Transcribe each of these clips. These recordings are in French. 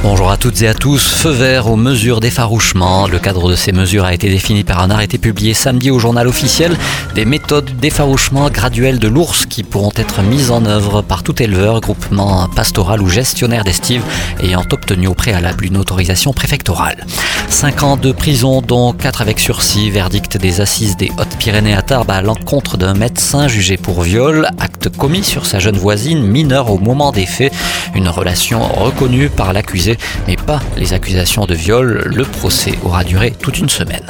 Bonjour à toutes et à tous. Feu vert aux mesures d'effarouchement. Le cadre de ces mesures a été défini par un arrêté publié samedi au journal officiel. Des méthodes d'effarouchement graduel de l'ours qui pourront être mises en œuvre par tout éleveur, groupement pastoral ou gestionnaire d'estive ayant obtenu au préalable une autorisation préfectorale. Cinq ans de prison, dont quatre avec sursis. Verdict des assises des Hautes-Pyrénées à Tarbes à l'encontre d'un médecin jugé pour viol. Acte commis sur sa jeune voisine, mineure au moment des faits. Une relation reconnue par l'accusé, mais pas les accusations de viol. Le procès aura duré toute une semaine.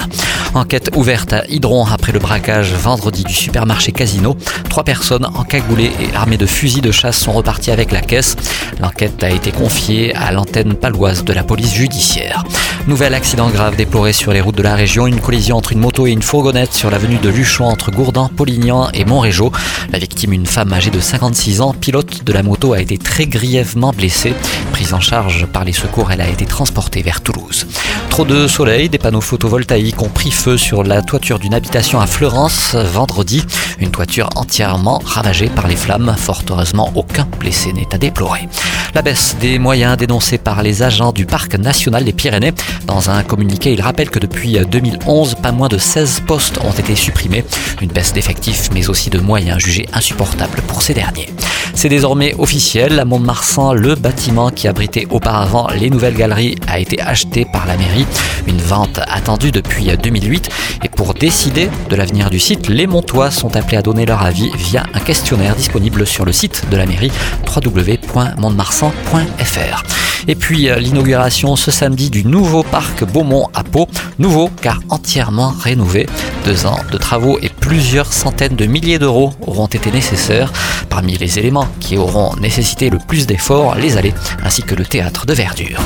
Enquête ouverte à Hydron après le braquage vendredi du supermarché Casino. Trois personnes encagoulées et armées de fusils de chasse sont reparties avec la caisse. L'enquête a été confiée à l'antenne paloise de la police judiciaire. Nouvel accident grave déploré sur les routes de la région. Une collision entre une moto et une fourgonnette sur l'avenue de Luchon entre Gourdan, Polignan et Montrégeau. La victime, une femme âgée de 56 ans, pilote de la moto, a été très grièvement blessée. Prise en charge par les secours, elle a été transportée vers Toulouse. Trop de soleil, des panneaux photovoltaïques ont pris feu sur la toiture d'une habitation à Fleurance vendredi. Une toiture entièrement ravagée par les flammes. Fort heureusement, aucun blessé n'est à déplorer. La baisse des moyens dénoncés par les agents du Parc national des Pyrénées. Dans un communiqué, il rappelle que depuis 2011, pas moins de 16 postes ont été supprimés. Une baisse d'effectifs, mais aussi de moyens jugés insupportables pour ces derniers. C'est désormais officiel. À Mont-de-Marsan, le bâtiment qui abritait auparavant les nouvelles galeries a été acheté par la mairie. Une vente attendue depuis 2008. Et pour décider de l'avenir du site, les Montois sont appelés à donner leur avis via un questionnaire disponible sur le site de la mairie www.montmarsan.fr. Et puis euh, l'inauguration ce samedi du nouveau parc Beaumont à Pau. Nouveau car entièrement rénové. Deux ans de travaux et plusieurs centaines de milliers d'euros auront été nécessaires. Parmi les éléments qui auront nécessité le plus d'efforts, les allées ainsi que le théâtre de verdure.